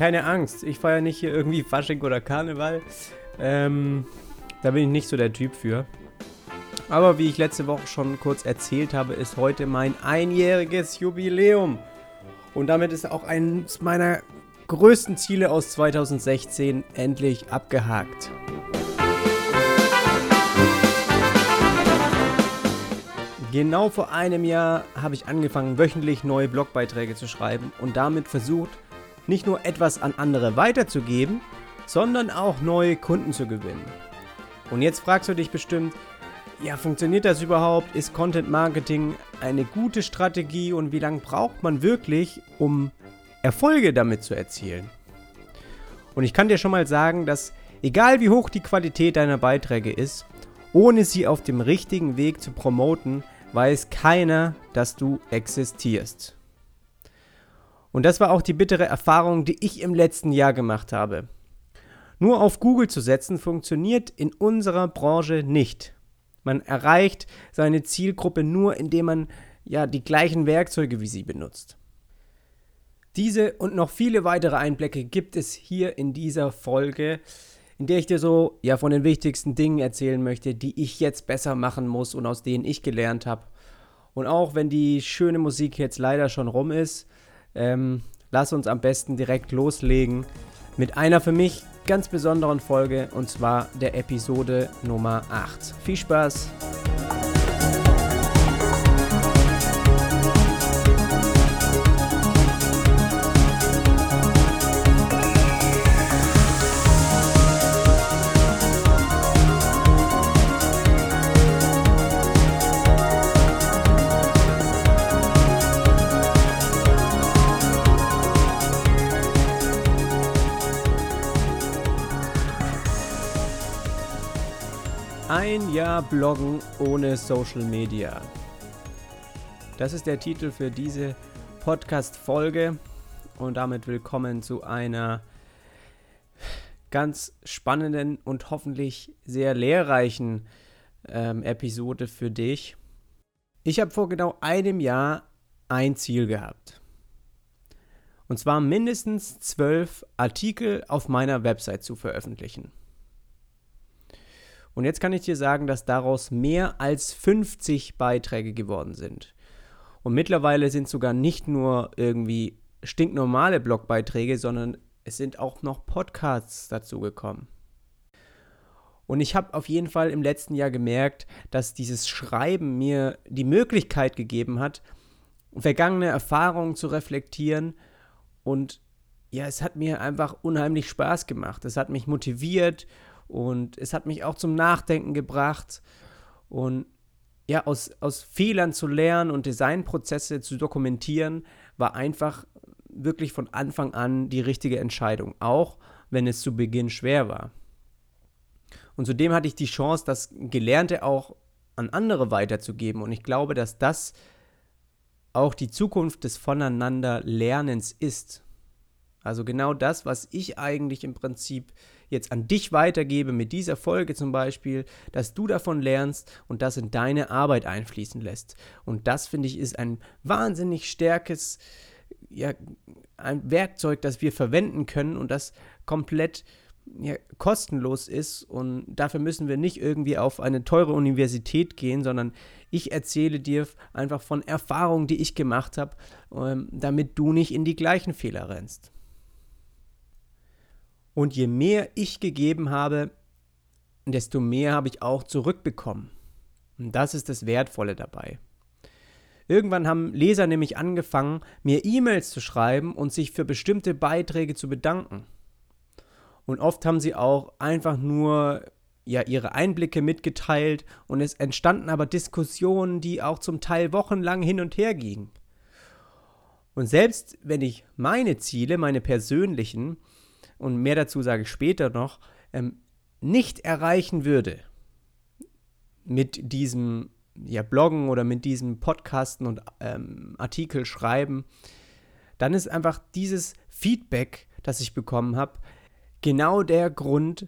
Keine Angst. Ich feiere nicht hier irgendwie Fasching oder Karneval. Ähm, da bin ich nicht so der Typ für. Aber wie ich letzte Woche schon kurz erzählt habe, ist heute mein einjähriges Jubiläum. Und damit ist auch eines meiner größten Ziele aus 2016 endlich abgehakt. Genau vor einem Jahr habe ich angefangen, wöchentlich neue Blogbeiträge zu schreiben und damit versucht, nicht nur etwas an andere weiterzugeben, sondern auch neue Kunden zu gewinnen. Und jetzt fragst du dich bestimmt, ja, funktioniert das überhaupt? Ist Content Marketing eine gute Strategie und wie lange braucht man wirklich, um Erfolge damit zu erzielen? Und ich kann dir schon mal sagen, dass egal wie hoch die Qualität deiner Beiträge ist, ohne sie auf dem richtigen Weg zu promoten, weiß keiner, dass du existierst. Und das war auch die bittere Erfahrung, die ich im letzten Jahr gemacht habe. Nur auf Google zu setzen funktioniert in unserer Branche nicht. Man erreicht seine Zielgruppe nur, indem man ja die gleichen Werkzeuge wie sie benutzt. Diese und noch viele weitere Einblicke gibt es hier in dieser Folge, in der ich dir so ja von den wichtigsten Dingen erzählen möchte, die ich jetzt besser machen muss und aus denen ich gelernt habe. Und auch wenn die schöne Musik jetzt leider schon rum ist, ähm, lass uns am besten direkt loslegen mit einer für mich ganz besonderen Folge und zwar der Episode Nummer 8. Viel Spaß! Bloggen ohne Social Media. Das ist der Titel für diese Podcast-Folge und damit willkommen zu einer ganz spannenden und hoffentlich sehr lehrreichen ähm, Episode für dich. Ich habe vor genau einem Jahr ein Ziel gehabt. Und zwar mindestens zwölf Artikel auf meiner Website zu veröffentlichen. Und jetzt kann ich dir sagen, dass daraus mehr als 50 Beiträge geworden sind. Und mittlerweile sind sogar nicht nur irgendwie stinknormale Blogbeiträge, sondern es sind auch noch Podcasts dazu gekommen. Und ich habe auf jeden Fall im letzten Jahr gemerkt, dass dieses Schreiben mir die Möglichkeit gegeben hat, vergangene Erfahrungen zu reflektieren. Und ja, es hat mir einfach unheimlich Spaß gemacht. Es hat mich motiviert und es hat mich auch zum Nachdenken gebracht und ja, aus, aus Fehlern zu lernen und Designprozesse zu dokumentieren, war einfach wirklich von Anfang an die richtige Entscheidung, auch wenn es zu Beginn schwer war. Und zudem hatte ich die Chance, das Gelernte auch an andere weiterzugeben. Und ich glaube, dass das auch die Zukunft des Voneinanderlernens ist. Also genau das, was ich eigentlich im Prinzip jetzt an dich weitergebe, mit dieser Folge zum Beispiel, dass du davon lernst und das in deine Arbeit einfließen lässt. Und das, finde ich, ist ein wahnsinnig starkes ja, ein Werkzeug, das wir verwenden können und das komplett ja, kostenlos ist und dafür müssen wir nicht irgendwie auf eine teure Universität gehen, sondern ich erzähle dir einfach von Erfahrungen, die ich gemacht habe, ähm, damit du nicht in die gleichen Fehler rennst. Und je mehr ich gegeben habe, desto mehr habe ich auch zurückbekommen. Und das ist das Wertvolle dabei. Irgendwann haben Leser nämlich angefangen, mir E-Mails zu schreiben und sich für bestimmte Beiträge zu bedanken. Und oft haben sie auch einfach nur ja ihre Einblicke mitgeteilt und es entstanden aber Diskussionen, die auch zum Teil wochenlang hin und her gingen. Und selbst wenn ich meine Ziele, meine persönlichen, und mehr dazu sage ich später noch, ähm, nicht erreichen würde mit diesem ja, Bloggen oder mit diesem Podcasten und ähm, Artikel schreiben, dann ist einfach dieses Feedback, das ich bekommen habe, genau der Grund,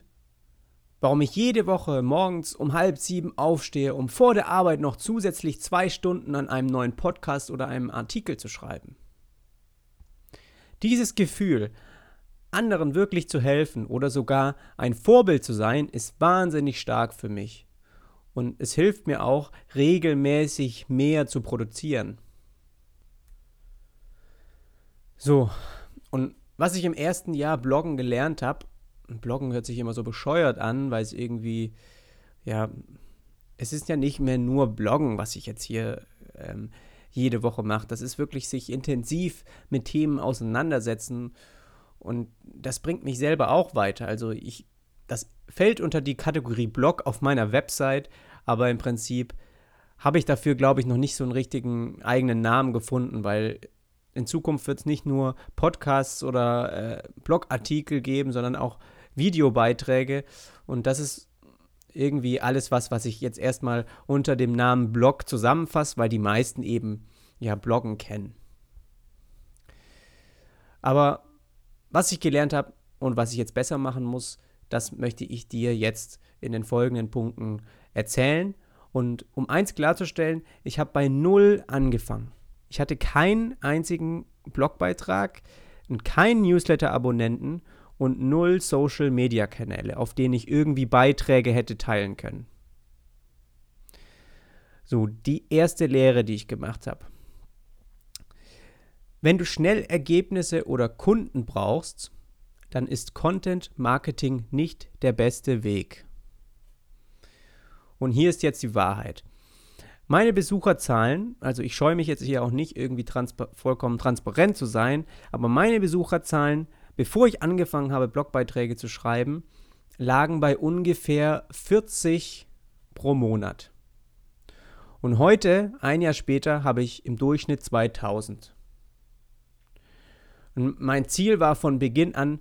warum ich jede Woche morgens um halb sieben aufstehe, um vor der Arbeit noch zusätzlich zwei Stunden an einem neuen Podcast oder einem Artikel zu schreiben. Dieses Gefühl anderen wirklich zu helfen oder sogar ein Vorbild zu sein, ist wahnsinnig stark für mich. Und es hilft mir auch, regelmäßig mehr zu produzieren. So, und was ich im ersten Jahr Bloggen gelernt habe, Bloggen hört sich immer so bescheuert an, weil es irgendwie, ja, es ist ja nicht mehr nur Bloggen, was ich jetzt hier ähm, jede Woche mache. Das ist wirklich sich intensiv mit Themen auseinandersetzen und das bringt mich selber auch weiter. Also ich, das fällt unter die Kategorie Blog auf meiner Website, aber im Prinzip habe ich dafür, glaube ich, noch nicht so einen richtigen eigenen Namen gefunden, weil in Zukunft wird es nicht nur Podcasts oder äh, Blogartikel geben, sondern auch Videobeiträge. Und das ist irgendwie alles was, was ich jetzt erstmal unter dem Namen Blog zusammenfasse, weil die meisten eben ja Bloggen kennen. Aber was ich gelernt habe und was ich jetzt besser machen muss, das möchte ich dir jetzt in den folgenden Punkten erzählen. Und um eins klarzustellen, ich habe bei Null angefangen. Ich hatte keinen einzigen Blogbeitrag und keinen Newsletter-Abonnenten und null Social-Media-Kanäle, auf denen ich irgendwie Beiträge hätte teilen können. So, die erste Lehre, die ich gemacht habe. Wenn du schnell Ergebnisse oder Kunden brauchst, dann ist Content Marketing nicht der beste Weg. Und hier ist jetzt die Wahrheit. Meine Besucherzahlen, also ich scheue mich jetzt hier auch nicht irgendwie transpa vollkommen transparent zu sein, aber meine Besucherzahlen, bevor ich angefangen habe, Blogbeiträge zu schreiben, lagen bei ungefähr 40 pro Monat. Und heute, ein Jahr später, habe ich im Durchschnitt 2000. Und mein Ziel war von Beginn an,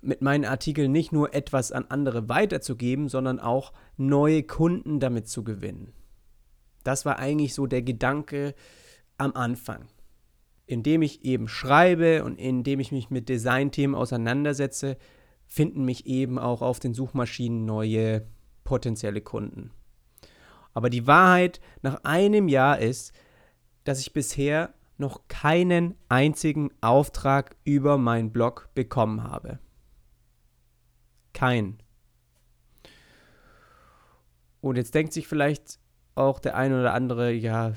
mit meinen Artikeln nicht nur etwas an andere weiterzugeben, sondern auch neue Kunden damit zu gewinnen. Das war eigentlich so der Gedanke am Anfang. Indem ich eben schreibe und indem ich mich mit Designthemen auseinandersetze, finden mich eben auch auf den Suchmaschinen neue potenzielle Kunden. Aber die Wahrheit nach einem Jahr ist, dass ich bisher noch keinen einzigen Auftrag über meinen Blog bekommen habe. Kein. Und jetzt denkt sich vielleicht auch der eine oder andere, ja,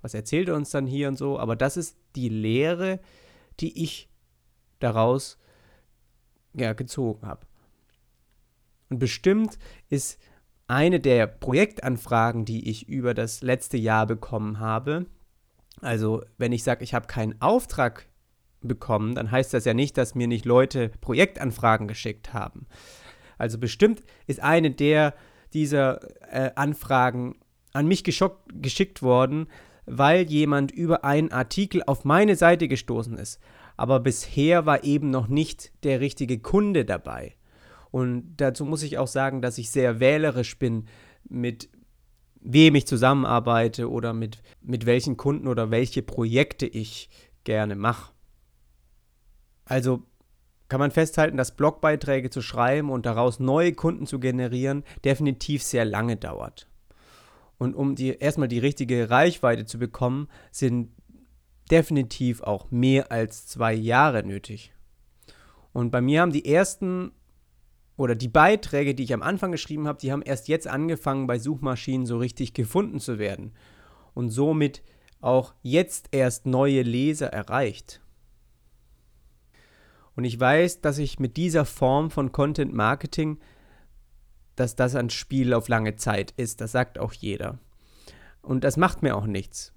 was erzählt er uns dann hier und so, aber das ist die Lehre, die ich daraus ja, gezogen habe. Und bestimmt ist eine der Projektanfragen, die ich über das letzte Jahr bekommen habe, also wenn ich sage, ich habe keinen Auftrag bekommen, dann heißt das ja nicht, dass mir nicht Leute Projektanfragen geschickt haben. Also bestimmt ist eine der dieser äh, Anfragen an mich geschickt worden, weil jemand über einen Artikel auf meine Seite gestoßen ist. Aber bisher war eben noch nicht der richtige Kunde dabei. Und dazu muss ich auch sagen, dass ich sehr wählerisch bin, mit wem ich zusammenarbeite oder mit, mit welchen Kunden oder welche Projekte ich gerne mache. Also kann man festhalten, dass Blogbeiträge zu schreiben und daraus neue Kunden zu generieren definitiv sehr lange dauert. Und um die, erstmal die richtige Reichweite zu bekommen, sind definitiv auch mehr als zwei Jahre nötig. Und bei mir haben die ersten oder die Beiträge, die ich am Anfang geschrieben habe, die haben erst jetzt angefangen, bei Suchmaschinen so richtig gefunden zu werden. Und somit auch jetzt erst neue Leser erreicht. Und ich weiß, dass ich mit dieser Form von Content Marketing, dass das ein Spiel auf lange Zeit ist. Das sagt auch jeder. Und das macht mir auch nichts.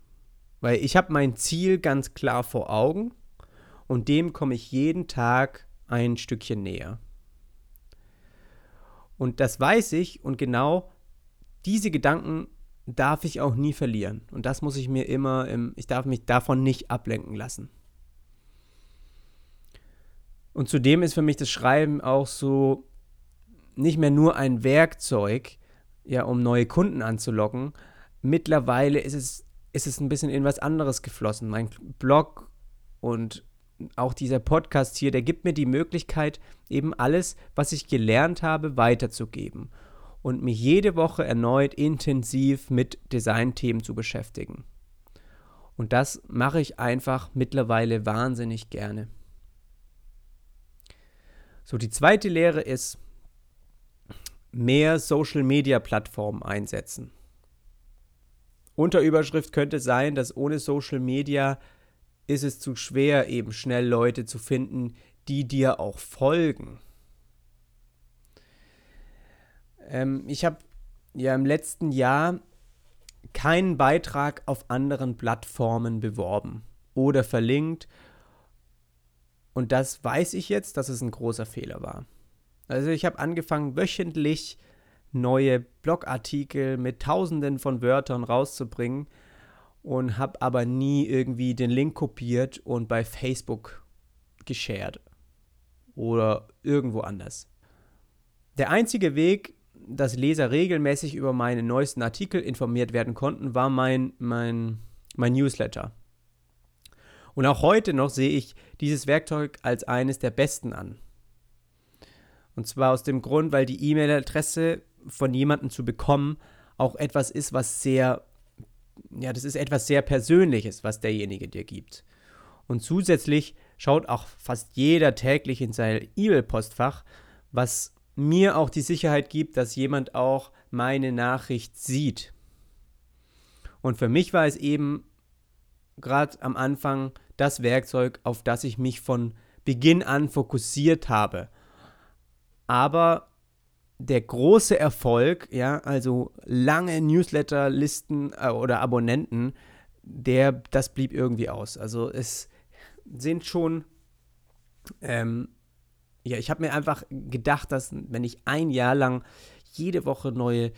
Weil ich habe mein Ziel ganz klar vor Augen und dem komme ich jeden Tag ein Stückchen näher. Und das weiß ich und genau diese Gedanken darf ich auch nie verlieren. Und das muss ich mir immer, im, ich darf mich davon nicht ablenken lassen. Und zudem ist für mich das Schreiben auch so nicht mehr nur ein Werkzeug, ja, um neue Kunden anzulocken. Mittlerweile ist es, ist es ein bisschen in was anderes geflossen. Mein Blog und auch dieser Podcast hier, der gibt mir die Möglichkeit, eben alles, was ich gelernt habe, weiterzugeben und mich jede Woche erneut intensiv mit Designthemen zu beschäftigen. Und das mache ich einfach mittlerweile wahnsinnig gerne. So, die zweite Lehre ist, mehr Social-Media-Plattformen einsetzen. Unterüberschrift könnte sein, dass ohne Social Media ist es zu schwer, eben schnell Leute zu finden, die dir auch folgen. Ähm, ich habe ja im letzten Jahr keinen Beitrag auf anderen Plattformen beworben oder verlinkt. Und das weiß ich jetzt, dass es ein großer Fehler war. Also ich habe angefangen, wöchentlich neue Blogartikel mit tausenden von Wörtern rauszubringen und habe aber nie irgendwie den Link kopiert und bei Facebook geshared oder irgendwo anders. Der einzige Weg, dass Leser regelmäßig über meine neuesten Artikel informiert werden konnten, war mein, mein, mein Newsletter. Und auch heute noch sehe ich dieses Werkzeug als eines der besten an. Und zwar aus dem Grund, weil die E-Mail-Adresse von jemandem zu bekommen auch etwas ist, was sehr, ja, das ist etwas sehr Persönliches, was derjenige dir gibt. Und zusätzlich schaut auch fast jeder täglich in sein E-Mail-Postfach, was mir auch die Sicherheit gibt, dass jemand auch meine Nachricht sieht. Und für mich war es eben gerade am Anfang das Werkzeug, auf das ich mich von Beginn an fokussiert habe. Aber der große Erfolg, ja, also lange Newsletterlisten äh, oder Abonnenten, der, das blieb irgendwie aus. Also es sind schon, ähm, ja, ich habe mir einfach gedacht, dass wenn ich ein Jahr lang jede Woche neue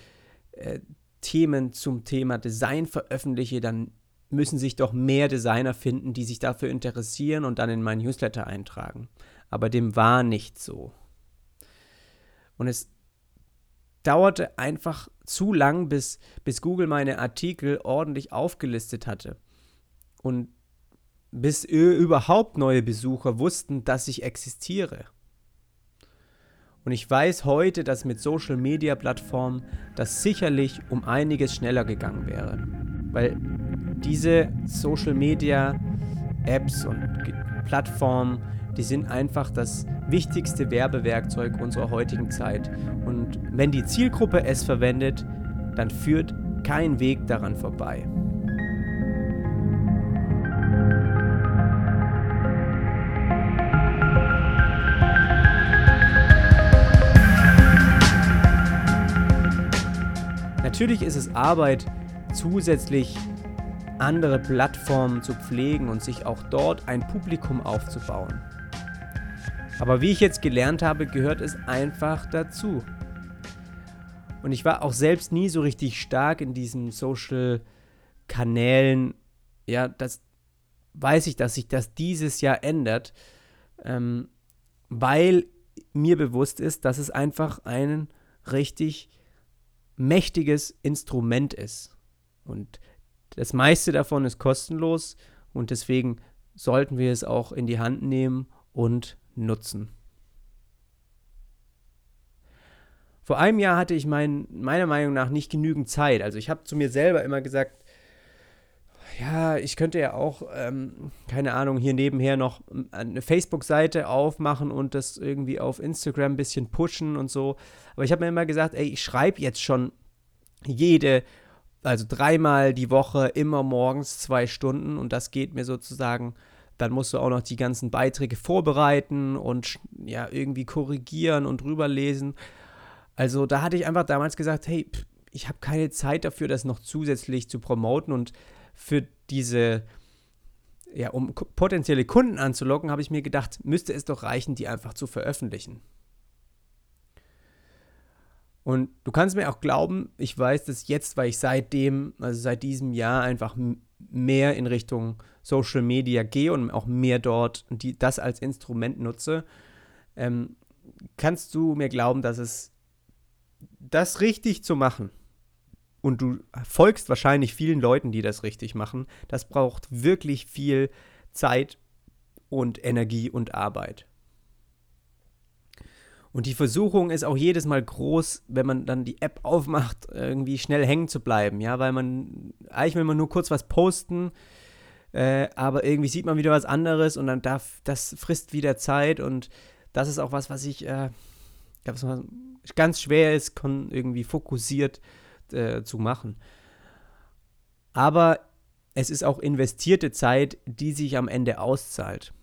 äh, Themen zum Thema Design veröffentliche, dann müssen sich doch mehr Designer finden, die sich dafür interessieren und dann in mein Newsletter eintragen. Aber dem war nicht so. Und es dauerte einfach zu lang, bis, bis Google meine Artikel ordentlich aufgelistet hatte. Und bis überhaupt neue Besucher wussten, dass ich existiere. Und ich weiß heute, dass mit Social Media Plattformen das sicherlich um einiges schneller gegangen wäre. Weil diese Social Media Apps und Plattformen die sind einfach das wichtigste Werbewerkzeug unserer heutigen Zeit. Und wenn die Zielgruppe es verwendet, dann führt kein Weg daran vorbei. Natürlich ist es Arbeit, zusätzlich andere Plattformen zu pflegen und sich auch dort ein Publikum aufzubauen. Aber wie ich jetzt gelernt habe, gehört es einfach dazu. Und ich war auch selbst nie so richtig stark in diesen Social-Kanälen. Ja, das weiß ich, dass sich das dieses Jahr ändert, ähm, weil mir bewusst ist, dass es einfach ein richtig mächtiges Instrument ist. Und das meiste davon ist kostenlos und deswegen sollten wir es auch in die Hand nehmen und nutzen. Vor einem Jahr hatte ich mein, meiner Meinung nach nicht genügend Zeit. Also ich habe zu mir selber immer gesagt, ja, ich könnte ja auch, ähm, keine Ahnung, hier nebenher noch eine Facebook-Seite aufmachen und das irgendwie auf Instagram ein bisschen pushen und so. Aber ich habe mir immer gesagt, ey, ich schreibe jetzt schon jede, also dreimal die Woche, immer morgens zwei Stunden und das geht mir sozusagen dann musst du auch noch die ganzen Beiträge vorbereiten und ja, irgendwie korrigieren und drüberlesen. Also da hatte ich einfach damals gesagt, hey, ich habe keine Zeit dafür, das noch zusätzlich zu promoten und für diese, ja, um potenzielle Kunden anzulocken, habe ich mir gedacht, müsste es doch reichen, die einfach zu veröffentlichen. Und du kannst mir auch glauben, ich weiß das jetzt, weil ich seitdem, also seit diesem Jahr einfach mehr in Richtung Social Media gehe und auch mehr dort die, das als Instrument nutze, ähm, kannst du mir glauben, dass es das richtig zu machen und du folgst wahrscheinlich vielen Leuten, die das richtig machen, das braucht wirklich viel Zeit und Energie und Arbeit. Und die Versuchung ist auch jedes Mal groß, wenn man dann die App aufmacht, irgendwie schnell hängen zu bleiben. Ja, weil man, eigentlich will man nur kurz was posten, äh, aber irgendwie sieht man wieder was anderes und dann darf, das frisst wieder Zeit und das ist auch was, was ich, äh, ganz schwer ist, irgendwie fokussiert äh, zu machen. Aber es ist auch investierte Zeit, die sich am Ende auszahlt.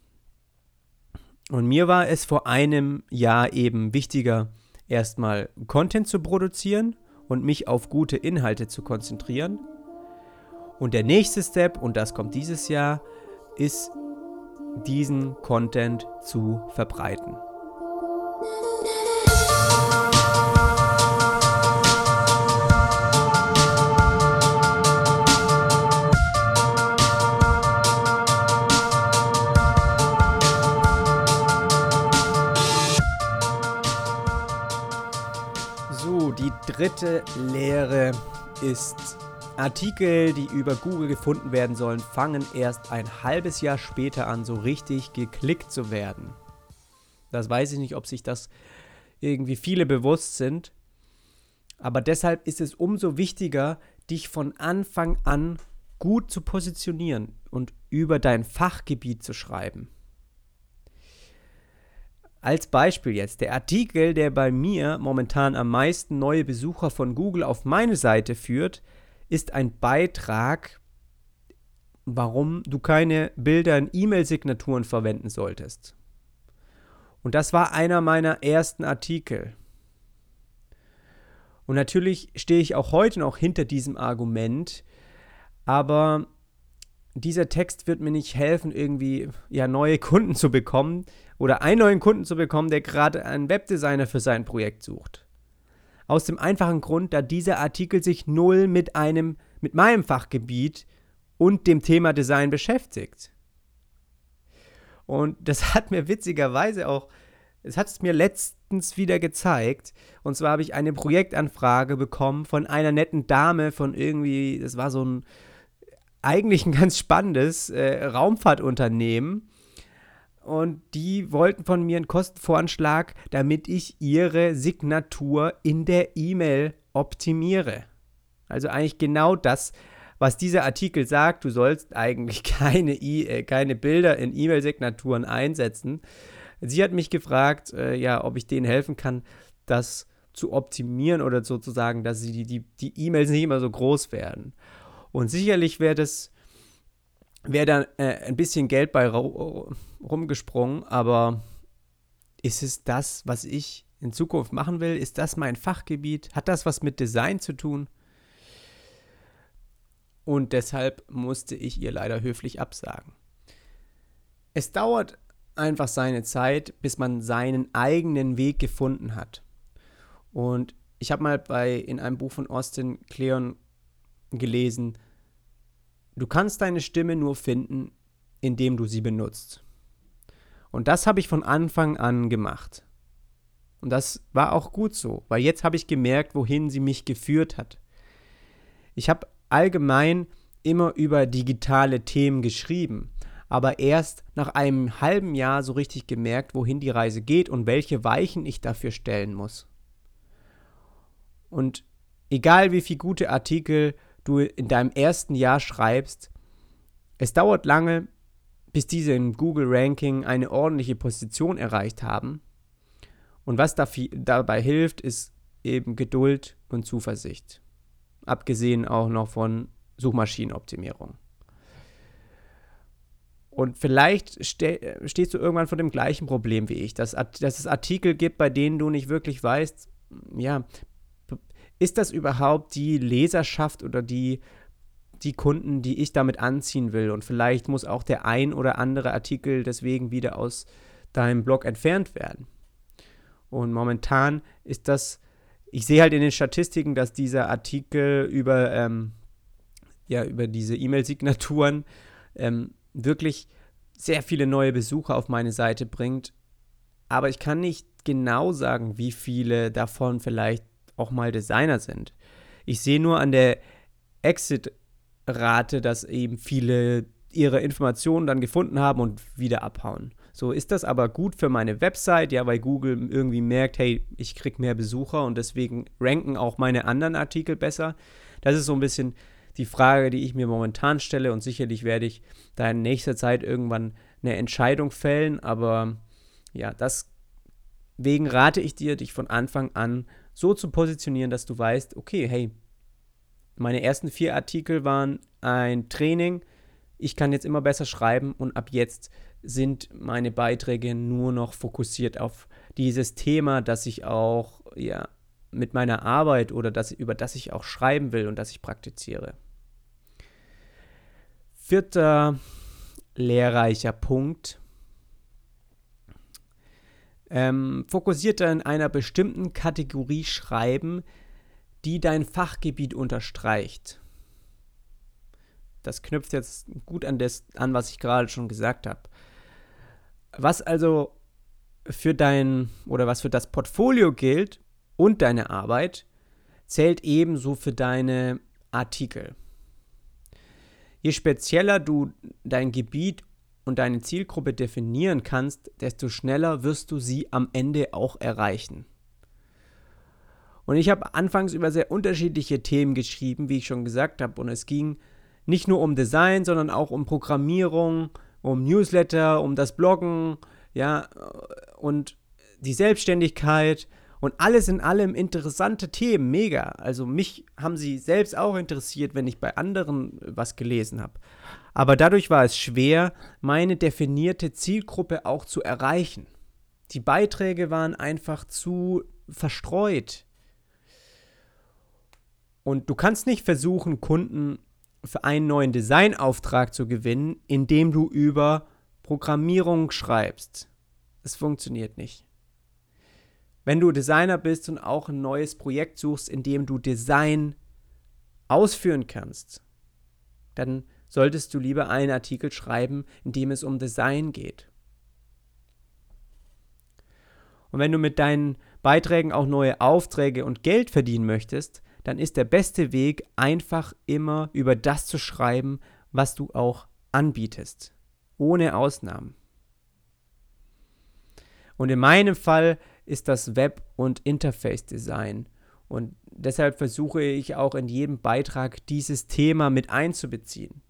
Und mir war es vor einem Jahr eben wichtiger, erstmal Content zu produzieren und mich auf gute Inhalte zu konzentrieren. Und der nächste Step, und das kommt dieses Jahr, ist diesen Content zu verbreiten. Dritte Lehre ist, Artikel, die über Google gefunden werden sollen, fangen erst ein halbes Jahr später an, so richtig geklickt zu werden. Das weiß ich nicht, ob sich das irgendwie viele bewusst sind. Aber deshalb ist es umso wichtiger, dich von Anfang an gut zu positionieren und über dein Fachgebiet zu schreiben. Als Beispiel jetzt, der Artikel, der bei mir momentan am meisten neue Besucher von Google auf meine Seite führt, ist ein Beitrag, warum du keine Bilder in E-Mail-Signaturen verwenden solltest. Und das war einer meiner ersten Artikel. Und natürlich stehe ich auch heute noch hinter diesem Argument, aber dieser Text wird mir nicht helfen, irgendwie ja neue Kunden zu bekommen oder einen neuen Kunden zu bekommen, der gerade einen Webdesigner für sein Projekt sucht. Aus dem einfachen Grund, da dieser Artikel sich null mit einem mit meinem Fachgebiet und dem Thema Design beschäftigt. Und das hat mir witzigerweise auch, es hat es mir letztens wieder gezeigt. Und zwar habe ich eine Projektanfrage bekommen von einer netten Dame von irgendwie, das war so ein eigentlich ein ganz spannendes äh, Raumfahrtunternehmen. Und die wollten von mir einen Kostenvoranschlag, damit ich ihre Signatur in der E-Mail optimiere. Also eigentlich genau das, was dieser Artikel sagt. Du sollst eigentlich keine, e äh, keine Bilder in E-Mail-Signaturen einsetzen. Sie hat mich gefragt, äh, ja, ob ich denen helfen kann, das zu optimieren oder sozusagen, dass sie die, die E-Mails nicht immer so groß werden. Und sicherlich wäre das, wäre da äh, ein bisschen Geld bei rumgesprungen, aber ist es das, was ich in Zukunft machen will? Ist das mein Fachgebiet? Hat das was mit Design zu tun? Und deshalb musste ich ihr leider höflich absagen. Es dauert einfach seine Zeit, bis man seinen eigenen Weg gefunden hat. Und ich habe mal bei in einem Buch von Austin Kleon gelesen, du kannst deine Stimme nur finden, indem du sie benutzt. Und das habe ich von Anfang an gemacht. Und das war auch gut so, weil jetzt habe ich gemerkt, wohin sie mich geführt hat. Ich habe allgemein immer über digitale Themen geschrieben, aber erst nach einem halben Jahr so richtig gemerkt, wohin die Reise geht und welche Weichen ich dafür stellen muss. Und egal wie viele gute Artikel du in deinem ersten Jahr schreibst, es dauert lange, bis diese im Google Ranking eine ordentliche Position erreicht haben. Und was dabei hilft, ist eben Geduld und Zuversicht. Abgesehen auch noch von Suchmaschinenoptimierung. Und vielleicht ste stehst du irgendwann vor dem gleichen Problem wie ich, dass, dass es Artikel gibt, bei denen du nicht wirklich weißt, ja, ist das überhaupt die Leserschaft oder die, die Kunden, die ich damit anziehen will? Und vielleicht muss auch der ein oder andere Artikel deswegen wieder aus deinem Blog entfernt werden. Und momentan ist das, ich sehe halt in den Statistiken, dass dieser Artikel über, ähm, ja, über diese E-Mail-Signaturen ähm, wirklich sehr viele neue Besucher auf meine Seite bringt. Aber ich kann nicht genau sagen, wie viele davon vielleicht auch mal Designer sind. Ich sehe nur an der Exit-Rate, dass eben viele ihre Informationen dann gefunden haben und wieder abhauen. So ist das aber gut für meine Website, ja, weil Google irgendwie merkt, hey, ich kriege mehr Besucher und deswegen ranken auch meine anderen Artikel besser. Das ist so ein bisschen die Frage, die ich mir momentan stelle und sicherlich werde ich da in nächster Zeit irgendwann eine Entscheidung fällen, aber ja, deswegen rate ich dir, dich von Anfang an so zu positionieren, dass du weißt, okay, hey, meine ersten vier Artikel waren ein Training, ich kann jetzt immer besser schreiben und ab jetzt sind meine Beiträge nur noch fokussiert auf dieses Thema, das ich auch ja, mit meiner Arbeit oder das, über das ich auch schreiben will und das ich praktiziere. Vierter lehrreicher Punkt. Ähm, fokussiert in einer bestimmten Kategorie schreiben, die dein Fachgebiet unterstreicht. Das knüpft jetzt gut an das an, was ich gerade schon gesagt habe. Was also für dein oder was für das Portfolio gilt und deine Arbeit, zählt ebenso für deine Artikel. Je spezieller du dein Gebiet und deine Zielgruppe definieren kannst, desto schneller wirst du sie am Ende auch erreichen. Und ich habe anfangs über sehr unterschiedliche Themen geschrieben, wie ich schon gesagt habe. Und es ging nicht nur um Design, sondern auch um Programmierung, um Newsletter, um das Bloggen, ja, und die Selbstständigkeit und alles in allem interessante Themen, mega. Also mich haben sie selbst auch interessiert, wenn ich bei anderen was gelesen habe. Aber dadurch war es schwer, meine definierte Zielgruppe auch zu erreichen. Die Beiträge waren einfach zu verstreut. Und du kannst nicht versuchen, Kunden für einen neuen Designauftrag zu gewinnen, indem du über Programmierung schreibst. Es funktioniert nicht. Wenn du Designer bist und auch ein neues Projekt suchst, in dem du Design ausführen kannst, dann solltest du lieber einen Artikel schreiben, in dem es um Design geht. Und wenn du mit deinen Beiträgen auch neue Aufträge und Geld verdienen möchtest, dann ist der beste Weg einfach immer über das zu schreiben, was du auch anbietest. Ohne Ausnahmen. Und in meinem Fall ist das Web- und Interface-Design. Und deshalb versuche ich auch in jedem Beitrag dieses Thema mit einzubeziehen.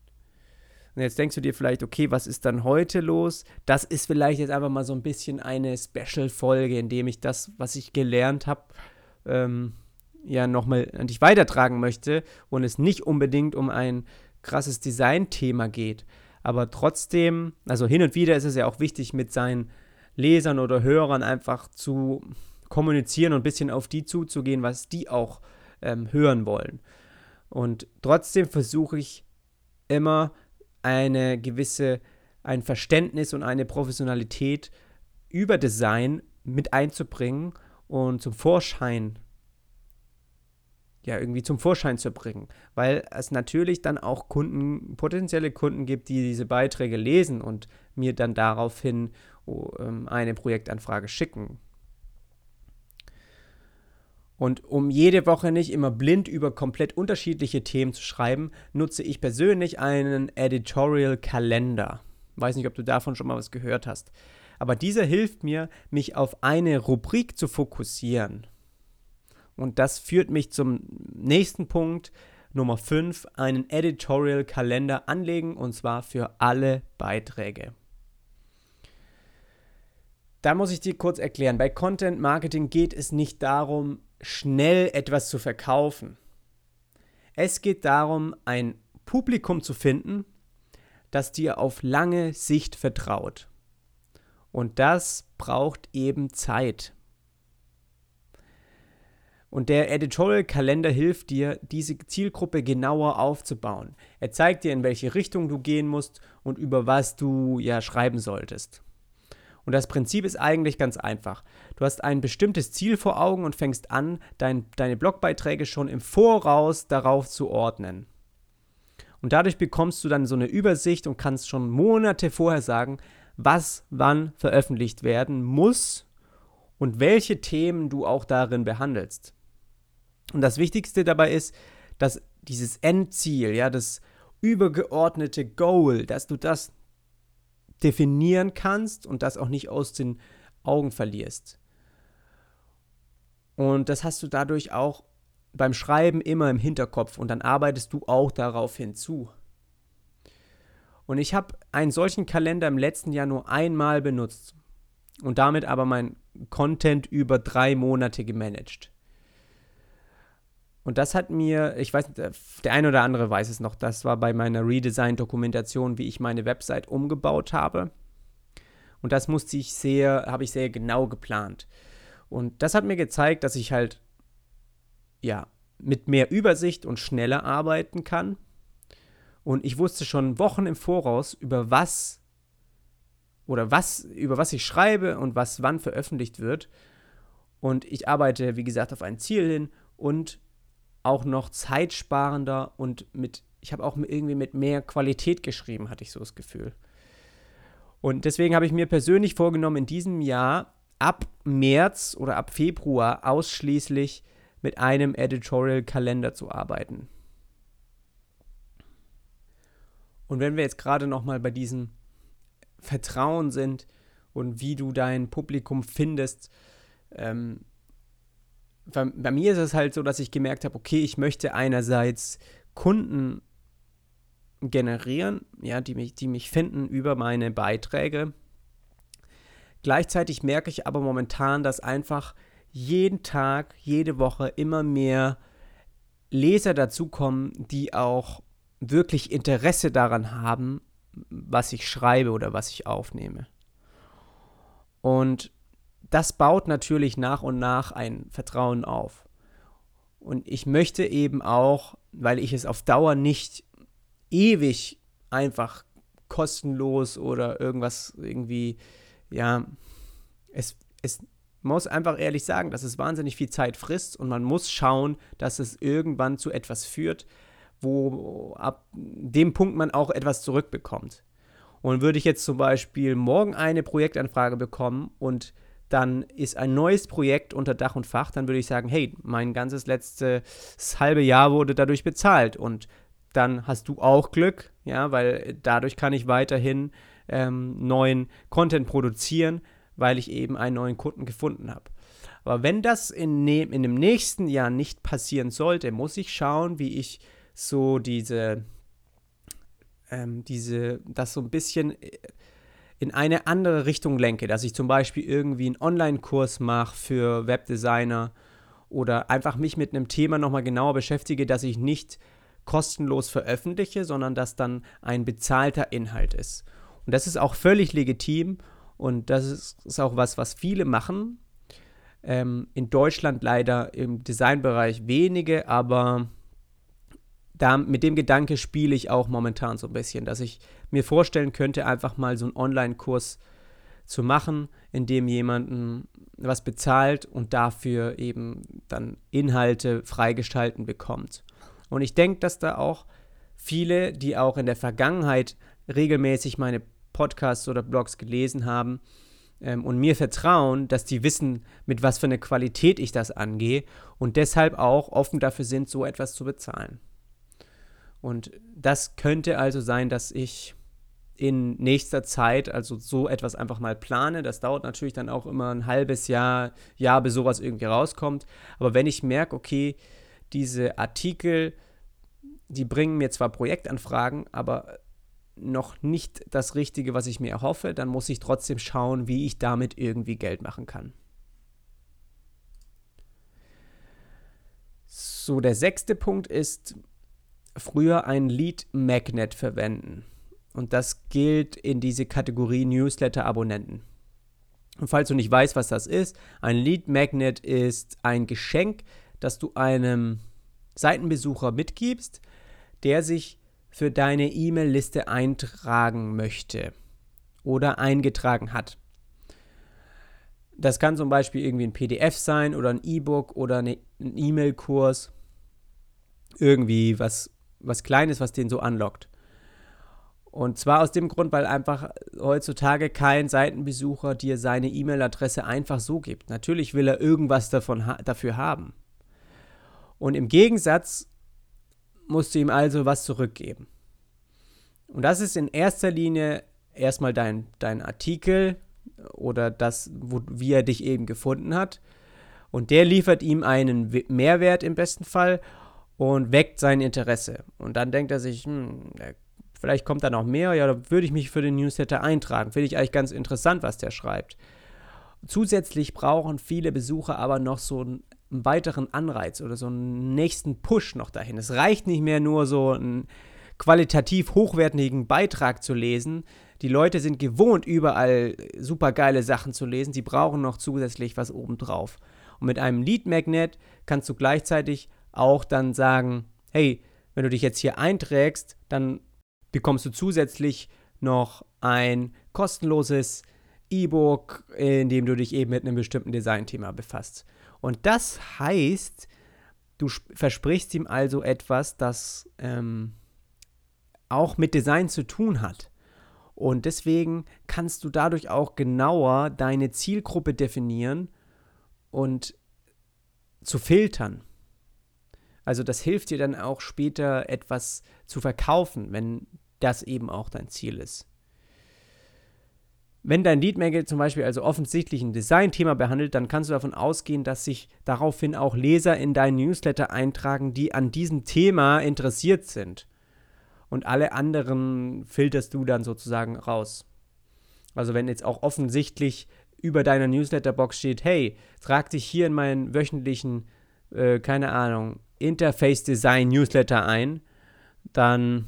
Und jetzt denkst du dir vielleicht, okay, was ist dann heute los? Das ist vielleicht jetzt einfach mal so ein bisschen eine Special-Folge, in dem ich das, was ich gelernt habe, ähm, ja nochmal an dich weitertragen möchte und es nicht unbedingt um ein krasses Design-Thema geht. Aber trotzdem, also hin und wieder ist es ja auch wichtig, mit seinen Lesern oder Hörern einfach zu kommunizieren und ein bisschen auf die zuzugehen, was die auch ähm, hören wollen. Und trotzdem versuche ich immer eine gewisse, ein Verständnis und eine Professionalität über Design mit einzubringen und zum Vorschein ja, irgendwie zum Vorschein zu bringen. Weil es natürlich dann auch Kunden, potenzielle Kunden gibt, die diese Beiträge lesen und mir dann daraufhin oh, ähm, eine Projektanfrage schicken. Und um jede Woche nicht immer blind über komplett unterschiedliche Themen zu schreiben, nutze ich persönlich einen Editorial-Kalender. Weiß nicht, ob du davon schon mal was gehört hast. Aber dieser hilft mir, mich auf eine Rubrik zu fokussieren. Und das führt mich zum nächsten Punkt, Nummer 5, einen Editorial-Kalender anlegen und zwar für alle Beiträge. Da muss ich dir kurz erklären, bei Content Marketing geht es nicht darum, schnell etwas zu verkaufen. Es geht darum, ein Publikum zu finden, das dir auf lange Sicht vertraut. Und das braucht eben Zeit. Und der Editorial-Kalender hilft dir, diese Zielgruppe genauer aufzubauen. Er zeigt dir, in welche Richtung du gehen musst und über was du ja schreiben solltest. Und das Prinzip ist eigentlich ganz einfach. Du hast ein bestimmtes Ziel vor Augen und fängst an, dein, deine Blogbeiträge schon im Voraus darauf zu ordnen. Und dadurch bekommst du dann so eine Übersicht und kannst schon Monate vorher sagen, was wann veröffentlicht werden muss und welche Themen du auch darin behandelst. Und das Wichtigste dabei ist, dass dieses Endziel, ja, das übergeordnete Goal, dass du das definieren kannst und das auch nicht aus den Augen verlierst. Und das hast du dadurch auch beim Schreiben immer im Hinterkopf und dann arbeitest du auch darauf hinzu. Und ich habe einen solchen Kalender im letzten Jahr nur einmal benutzt. und damit aber mein Content über drei Monate gemanagt. Und das hat mir, ich weiß, der eine oder andere weiß es noch, das war bei meiner Redesign-Dokumentation, wie ich meine Website umgebaut habe. Und das musste ich sehr, habe ich sehr genau geplant. Und das hat mir gezeigt, dass ich halt, ja, mit mehr Übersicht und schneller arbeiten kann. Und ich wusste schon Wochen im Voraus, über was oder was, über was ich schreibe und was wann veröffentlicht wird. Und ich arbeite, wie gesagt, auf ein Ziel hin und auch noch zeitsparender und mit, ich habe auch irgendwie mit mehr Qualität geschrieben, hatte ich so das Gefühl. Und deswegen habe ich mir persönlich vorgenommen, in diesem Jahr ab März oder ab Februar ausschließlich mit einem Editorial-Kalender zu arbeiten. Und wenn wir jetzt gerade noch mal bei diesem Vertrauen sind und wie du dein Publikum findest, ähm, bei, bei mir ist es halt so, dass ich gemerkt habe, okay, ich möchte einerseits Kunden generieren, ja, die mich, die mich finden über meine Beiträge. Gleichzeitig merke ich aber momentan, dass einfach jeden Tag, jede Woche immer mehr Leser dazukommen, die auch wirklich Interesse daran haben, was ich schreibe oder was ich aufnehme. Und das baut natürlich nach und nach ein Vertrauen auf. Und ich möchte eben auch, weil ich es auf Dauer nicht ewig einfach kostenlos oder irgendwas irgendwie, ja, es, es muss einfach ehrlich sagen, dass es wahnsinnig viel Zeit frisst und man muss schauen, dass es irgendwann zu etwas führt, wo ab dem Punkt man auch etwas zurückbekommt. Und würde ich jetzt zum Beispiel morgen eine Projektanfrage bekommen und dann ist ein neues Projekt unter Dach und Fach, dann würde ich sagen, hey, mein ganzes letztes halbe Jahr wurde dadurch bezahlt und dann hast du auch Glück, ja, weil dadurch kann ich weiterhin ähm, neuen Content produzieren, weil ich eben einen neuen Kunden gefunden habe. Aber wenn das in, ne in dem nächsten Jahr nicht passieren sollte, muss ich schauen, wie ich so diese, ähm, diese, das so ein bisschen äh, in eine andere Richtung lenke, dass ich zum Beispiel irgendwie einen Online-Kurs mache für Webdesigner oder einfach mich mit einem Thema nochmal genauer beschäftige, dass ich nicht kostenlos veröffentliche, sondern dass dann ein bezahlter Inhalt ist. Und das ist auch völlig legitim und das ist, auch was, was viele machen. Ähm, in Deutschland leider im Designbereich wenige, aber da, mit dem Gedanke spiele ich auch momentan so ein bisschen, dass ich mir vorstellen könnte, einfach mal so einen Online-Kurs zu machen, in dem jemanden was bezahlt und dafür eben dann Inhalte freigestalten bekommt. Und ich denke, dass da auch viele, die auch in der Vergangenheit regelmäßig meine Podcasts oder Blogs gelesen haben ähm, und mir vertrauen, dass die wissen, mit was für eine Qualität ich das angehe und deshalb auch offen dafür sind, so etwas zu bezahlen. Und das könnte also sein, dass ich in nächster Zeit also so etwas einfach mal plane. Das dauert natürlich dann auch immer ein halbes Jahr, Jahr, bis sowas irgendwie rauskommt. Aber wenn ich merke, okay, diese Artikel, die bringen mir zwar Projektanfragen, aber noch nicht das Richtige, was ich mir erhoffe, dann muss ich trotzdem schauen, wie ich damit irgendwie Geld machen kann. So, der sechste Punkt ist, früher ein Lead Magnet verwenden. Und das gilt in diese Kategorie Newsletter-Abonnenten. Und falls du nicht weißt, was das ist, ein Lead Magnet ist ein Geschenk, das du einem Seitenbesucher mitgibst, der sich für deine E-Mail-Liste eintragen möchte oder eingetragen hat. Das kann zum Beispiel irgendwie ein PDF sein oder ein E-Book oder ein E-Mail-Kurs. Irgendwie was was Kleines, was den so anlockt. Und zwar aus dem Grund, weil einfach heutzutage kein Seitenbesucher dir seine E-Mail-Adresse einfach so gibt. Natürlich will er irgendwas davon ha dafür haben. Und im Gegensatz musst du ihm also was zurückgeben. Und das ist in erster Linie erstmal dein, dein Artikel oder das, wo, wie er dich eben gefunden hat. Und der liefert ihm einen Mehrwert im besten Fall und weckt sein Interesse. Und dann denkt er sich, hm, vielleicht kommt da noch mehr, ja, da würde ich mich für den Newsletter eintragen. Finde ich eigentlich ganz interessant, was der schreibt. Zusätzlich brauchen viele Besucher aber noch so einen, weiteren Anreiz oder so einen nächsten Push noch dahin. Es reicht nicht mehr nur so einen qualitativ hochwertigen Beitrag zu lesen. Die Leute sind gewohnt, überall super geile Sachen zu lesen. Sie brauchen noch zusätzlich was obendrauf. Und mit einem Lead Magnet kannst du gleichzeitig auch dann sagen, hey, wenn du dich jetzt hier einträgst, dann bekommst du zusätzlich noch ein kostenloses E-Book, in dem du dich eben mit einem bestimmten Designthema befasst. Und das heißt, du versprichst ihm also etwas, das ähm, auch mit Design zu tun hat. Und deswegen kannst du dadurch auch genauer deine Zielgruppe definieren und zu filtern. Also das hilft dir dann auch später etwas zu verkaufen, wenn das eben auch dein Ziel ist. Wenn dein Lead Magnet zum Beispiel also offensichtlich ein Designthema behandelt, dann kannst du davon ausgehen, dass sich daraufhin auch Leser in deinen Newsletter eintragen, die an diesem Thema interessiert sind. Und alle anderen filterst du dann sozusagen raus. Also wenn jetzt auch offensichtlich über deiner Newsletterbox steht, hey, trag dich hier in meinen wöchentlichen, äh, keine Ahnung, Interface Design Newsletter ein, dann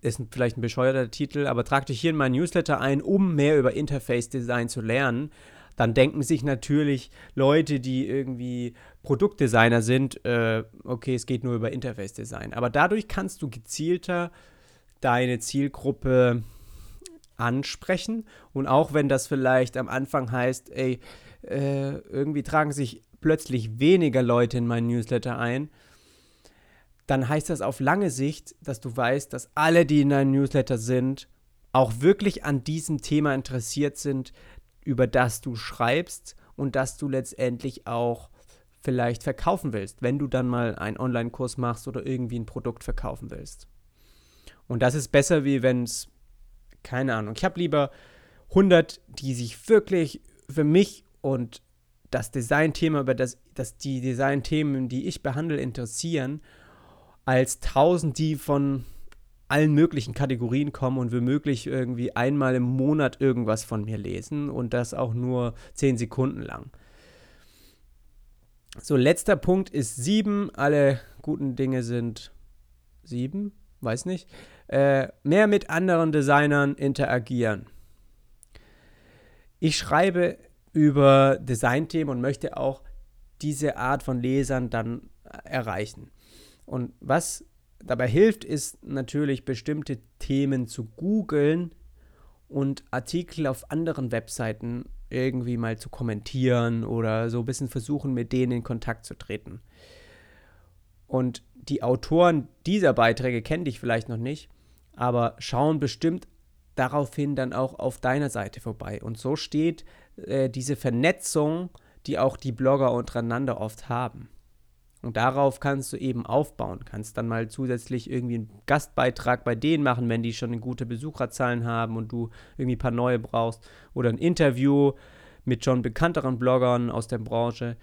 ist vielleicht ein bescheuerter Titel, aber trag dich hier in mein Newsletter ein, um mehr über Interface Design zu lernen. Dann denken sich natürlich Leute, die irgendwie Produktdesigner sind, äh, okay, es geht nur über Interface Design. Aber dadurch kannst du gezielter deine Zielgruppe ansprechen. Und auch wenn das vielleicht am Anfang heißt, ey, äh, irgendwie tragen sich plötzlich weniger Leute in meinen Newsletter ein, dann heißt das auf lange Sicht, dass du weißt, dass alle, die in deinem Newsletter sind, auch wirklich an diesem Thema interessiert sind, über das du schreibst und das du letztendlich auch vielleicht verkaufen willst, wenn du dann mal einen Online-Kurs machst oder irgendwie ein Produkt verkaufen willst. Und das ist besser, wie wenn es, keine Ahnung, ich habe lieber 100, die sich wirklich für mich und das Designthema, über das, das die Designthemen, die ich behandle, interessieren als tausend, die von allen möglichen Kategorien kommen und womöglich irgendwie einmal im Monat irgendwas von mir lesen und das auch nur zehn Sekunden lang. So, letzter Punkt ist sieben. Alle guten Dinge sind sieben, weiß nicht. Äh, mehr mit anderen Designern interagieren. Ich schreibe über Designthemen und möchte auch diese Art von Lesern dann erreichen. Und was dabei hilft, ist natürlich bestimmte Themen zu googeln und Artikel auf anderen Webseiten irgendwie mal zu kommentieren oder so ein bisschen versuchen, mit denen in Kontakt zu treten. Und die Autoren dieser Beiträge kennen dich vielleicht noch nicht, aber schauen bestimmt daraufhin dann auch auf deiner Seite vorbei. Und so steht äh, diese Vernetzung, die auch die Blogger untereinander oft haben. Und darauf kannst du eben aufbauen. Kannst dann mal zusätzlich irgendwie einen Gastbeitrag bei denen machen, wenn die schon gute Besucherzahlen haben und du irgendwie ein paar neue brauchst. Oder ein Interview mit schon bekannteren Bloggern aus der Branche.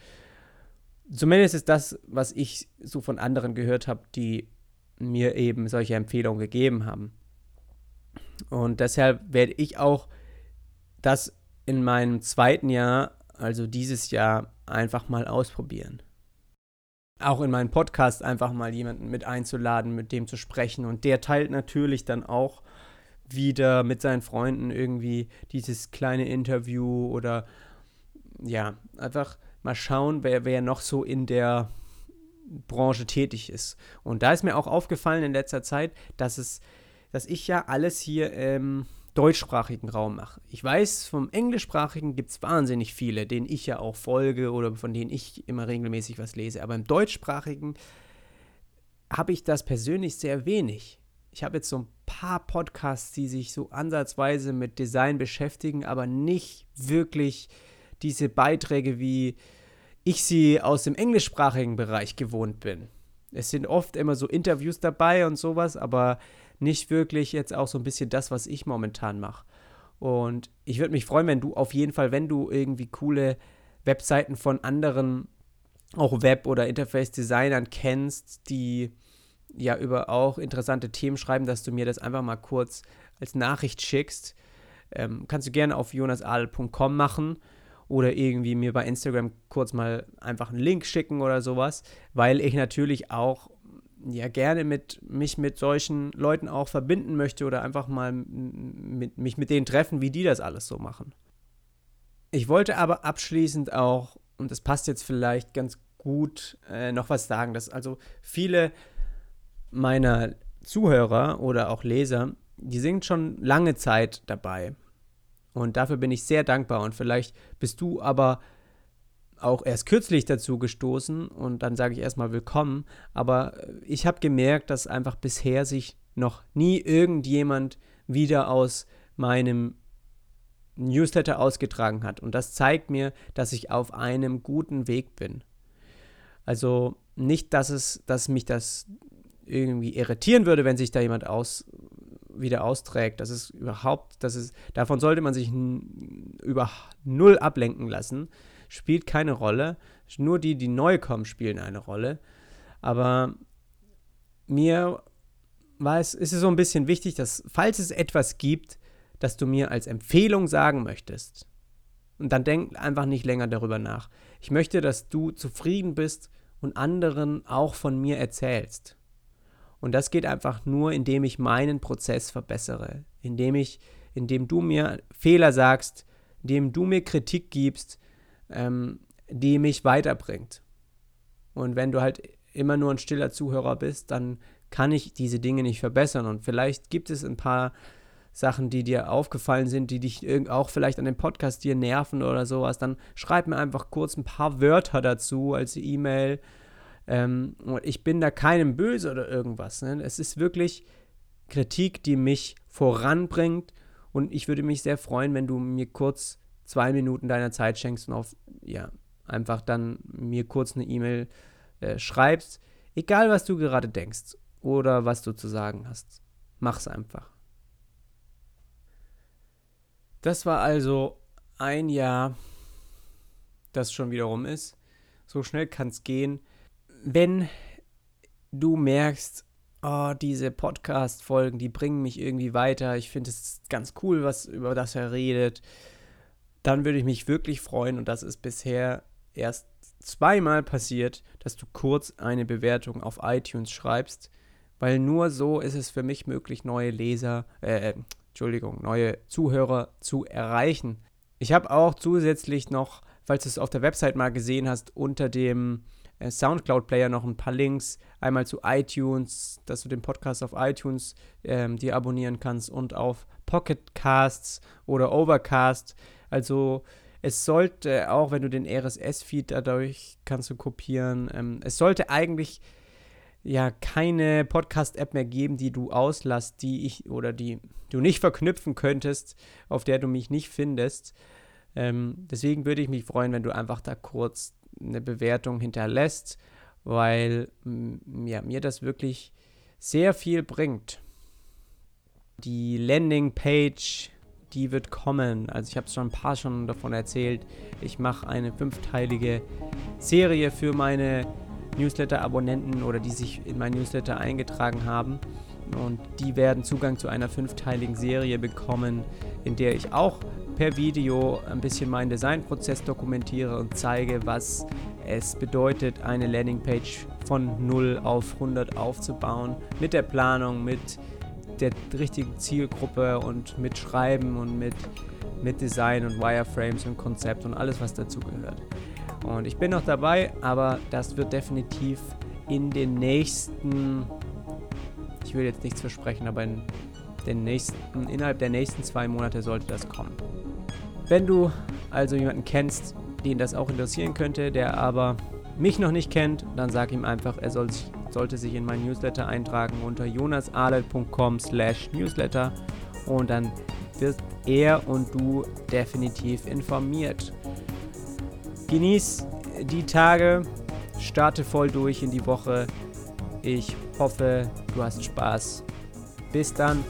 Zumindest ist das, was ich so von anderen gehört habe, die mir eben solche Empfehlungen gegeben haben. Und deshalb werde ich auch das in meinem zweiten Jahr, also dieses Jahr, einfach mal ausprobieren auch in meinen Podcast einfach mal jemanden mit einzuladen, mit dem zu sprechen. Und der teilt natürlich dann auch wieder mit seinen Freunden irgendwie dieses kleine Interview oder ja, einfach mal schauen, wer, wer noch so in der Branche tätig ist. Und da ist mir auch aufgefallen in letzter Zeit, dass es, dass ich ja alles hier ähm, deutschsprachigen Raum mache. Ich weiß, vom englischsprachigen gibt es wahnsinnig viele, denen ich ja auch folge oder von denen ich immer regelmäßig was lese. Aber im deutschsprachigen habe ich das persönlich sehr wenig. Ich habe jetzt so ein paar Podcasts, die sich so ansatzweise mit Design beschäftigen, aber nicht wirklich diese Beiträge, wie ich sie aus dem englischsprachigen Bereich gewohnt bin. Es sind oft immer so Interviews dabei und sowas, aber nicht wirklich jetzt auch so ein bisschen das, was ich momentan mache. Und ich würde mich freuen, wenn du auf jeden Fall, wenn du irgendwie coole Webseiten von anderen, auch Web- oder Interface-Designern kennst, die ja über auch interessante Themen schreiben, dass du mir das einfach mal kurz als Nachricht schickst. Ähm, kannst du gerne auf jonasadel.com machen oder irgendwie mir bei Instagram kurz mal einfach einen Link schicken oder sowas, weil ich natürlich auch ja gerne mit mich mit solchen Leuten auch verbinden möchte oder einfach mal mit, mich mit denen treffen, wie die das alles so machen. Ich wollte aber abschließend auch, und das passt jetzt vielleicht ganz gut, äh, noch was sagen, dass also viele meiner Zuhörer oder auch Leser, die sind schon lange Zeit dabei. Und dafür bin ich sehr dankbar. Und vielleicht bist du aber auch erst kürzlich dazu gestoßen und dann sage ich erstmal willkommen. Aber ich habe gemerkt, dass einfach bisher sich noch nie irgendjemand wieder aus meinem Newsletter ausgetragen hat. Und das zeigt mir, dass ich auf einem guten Weg bin. Also nicht, dass es, dass mich das irgendwie irritieren würde, wenn sich da jemand aus, wieder austrägt. Das ist überhaupt, das ist, davon sollte man sich über null ablenken lassen. Spielt keine Rolle. Nur die, die neu kommen, spielen eine Rolle. Aber mir war es, ist es so ein bisschen wichtig, dass, falls es etwas gibt, das du mir als Empfehlung sagen möchtest, und dann denk einfach nicht länger darüber nach. Ich möchte, dass du zufrieden bist und anderen auch von mir erzählst. Und das geht einfach nur, indem ich meinen Prozess verbessere, indem ich, indem du mir Fehler sagst, indem du mir Kritik gibst, ähm, die mich weiterbringt. Und wenn du halt immer nur ein stiller Zuhörer bist, dann kann ich diese Dinge nicht verbessern. Und vielleicht gibt es ein paar Sachen, die dir aufgefallen sind, die dich auch vielleicht an dem Podcast dir nerven oder sowas, dann schreib mir einfach kurz ein paar Wörter dazu als E-Mail ähm, ich bin da keinem böse oder irgendwas. Ne? Es ist wirklich Kritik, die mich voranbringt. Und ich würde mich sehr freuen, wenn du mir kurz zwei Minuten deiner Zeit schenkst und auf, ja, einfach dann mir kurz eine E-Mail äh, schreibst. Egal, was du gerade denkst oder was du zu sagen hast. Mach's einfach. Das war also ein Jahr, das schon wieder rum ist. So schnell kann es gehen wenn du merkst, oh, diese Podcast-Folgen, die bringen mich irgendwie weiter, ich finde es ganz cool, was über das er redet, dann würde ich mich wirklich freuen, und das ist bisher erst zweimal passiert, dass du kurz eine Bewertung auf iTunes schreibst, weil nur so ist es für mich möglich, neue Leser, äh, Entschuldigung, neue Zuhörer zu erreichen. Ich habe auch zusätzlich noch, falls du es auf der Website mal gesehen hast, unter dem äh, Soundcloud-Player noch ein paar Links. Einmal zu iTunes, dass du den Podcast auf iTunes ähm, dir abonnieren kannst und auf Pocket Casts oder Overcast. Also es sollte, auch wenn du den RSS-Feed dadurch kannst du kopieren, ähm, es sollte eigentlich ja keine Podcast-App mehr geben, die du auslässt, die ich oder die du nicht verknüpfen könntest, auf der du mich nicht findest. Ähm, deswegen würde ich mich freuen, wenn du einfach da kurz eine Bewertung hinterlässt, weil ja, mir das wirklich sehr viel bringt. Die Landingpage, die wird kommen. Also ich habe schon ein paar schon davon erzählt. Ich mache eine fünfteilige Serie für meine Newsletter-Abonnenten oder die sich in mein Newsletter eingetragen haben. Und die werden Zugang zu einer fünfteiligen Serie bekommen, in der ich auch per Video ein bisschen meinen Designprozess dokumentiere und zeige, was es bedeutet, eine Landingpage von 0 auf 100 aufzubauen, mit der Planung, mit der richtigen Zielgruppe und mit Schreiben und mit, mit Design und Wireframes und Konzept und alles, was dazu gehört. Und ich bin noch dabei, aber das wird definitiv in den nächsten, ich will jetzt nichts versprechen, aber in den nächsten, innerhalb der nächsten zwei Monate sollte das kommen. Wenn du also jemanden kennst, den das auch interessieren könnte, der aber mich noch nicht kennt, dann sag ihm einfach, er soll sich, sollte sich in meinen Newsletter eintragen unter jonasadel.com slash newsletter und dann wird er und du definitiv informiert. Genieß die Tage, starte voll durch in die Woche. Ich hoffe, du hast Spaß. Bis dann.